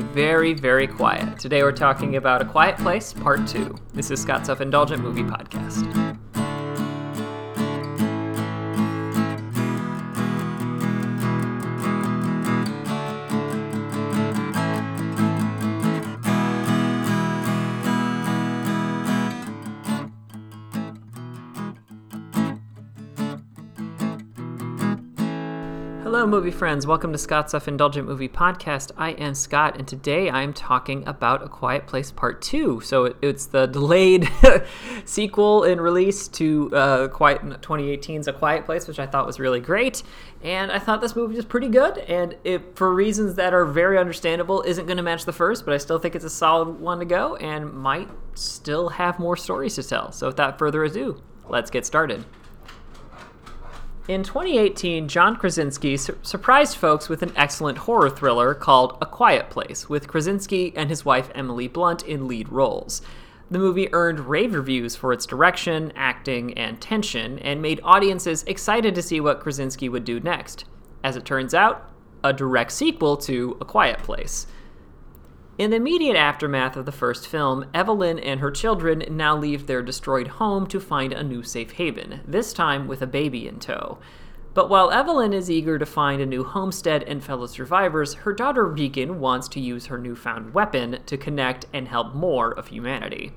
Very, very quiet. Today we're talking about A Quiet Place, Part 2. This is Scott's Self Indulgent Movie Podcast. Hello, movie friends. Welcome to Scott's Self Indulgent Movie Podcast. I am Scott, and today I'm talking about A Quiet Place Part 2. So it, it's the delayed sequel in release to uh, Quiet 2018's A Quiet Place, which I thought was really great. And I thought this movie was pretty good, and it, for reasons that are very understandable, isn't going to match the first, but I still think it's a solid one to go and might still have more stories to tell. So without further ado, let's get started. In 2018, John Krasinski su- surprised folks with an excellent horror thriller called A Quiet Place, with Krasinski and his wife Emily Blunt in lead roles. The movie earned rave reviews for its direction, acting, and tension, and made audiences excited to see what Krasinski would do next. As it turns out, a direct sequel to A Quiet Place. In the immediate aftermath of the first film, Evelyn and her children now leave their destroyed home to find a new safe haven, this time with a baby in tow. But while Evelyn is eager to find a new homestead and fellow survivors, her daughter Regan wants to use her newfound weapon to connect and help more of humanity.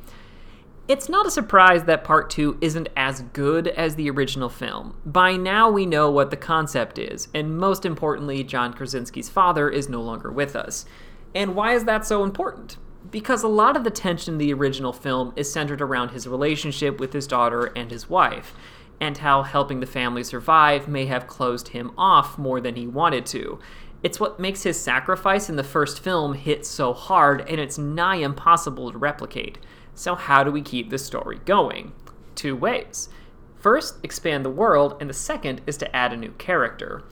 It's not a surprise that part 2 isn't as good as the original film. By now we know what the concept is, and most importantly, John Krasinski's father is no longer with us. And why is that so important? Because a lot of the tension in the original film is centered around his relationship with his daughter and his wife, and how helping the family survive may have closed him off more than he wanted to. It's what makes his sacrifice in the first film hit so hard, and it's nigh impossible to replicate. So, how do we keep the story going? Two ways. First, expand the world, and the second is to add a new character.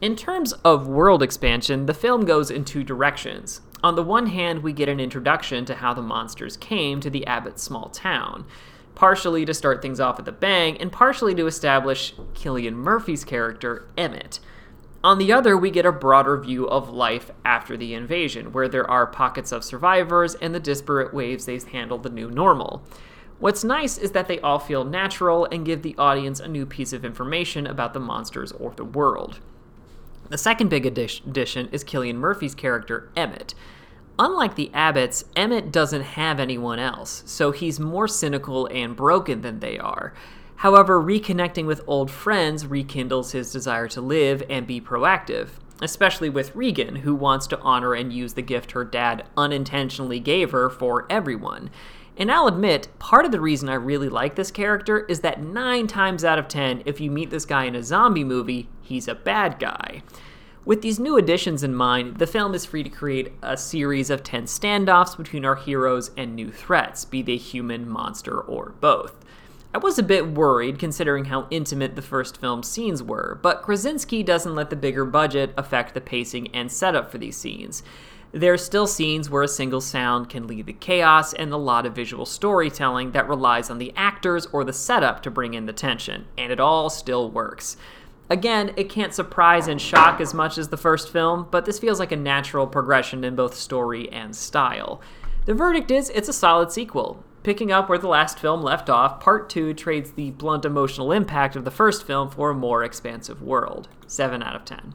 In terms of world expansion, the film goes in two directions. On the one hand, we get an introduction to how the monsters came to the Abbott's small town, partially to start things off with a bang, and partially to establish Cillian Murphy's character, Emmett. On the other, we get a broader view of life after the invasion, where there are pockets of survivors and the disparate ways they handle the new normal. What's nice is that they all feel natural and give the audience a new piece of information about the monsters or the world. The second big addition is Cillian Murphy's character, Emmett. Unlike the Abbotts, Emmett doesn't have anyone else, so he's more cynical and broken than they are. However, reconnecting with old friends rekindles his desire to live and be proactive, especially with Regan, who wants to honor and use the gift her dad unintentionally gave her for everyone. And I'll admit, part of the reason I really like this character is that 9 times out of 10, if you meet this guy in a zombie movie, he's a bad guy. With these new additions in mind, the film is free to create a series of 10 standoffs between our heroes and new threats, be they human, monster, or both. I was a bit worried considering how intimate the first film's scenes were, but Krasinski doesn't let the bigger budget affect the pacing and setup for these scenes. There are still scenes where a single sound can lead to chaos and a lot of visual storytelling that relies on the actors or the setup to bring in the tension, and it all still works. Again, it can't surprise and shock as much as the first film, but this feels like a natural progression in both story and style. The verdict is it's a solid sequel. Picking up where the last film left off, Part 2 trades the blunt emotional impact of the first film for a more expansive world. 7 out of 10.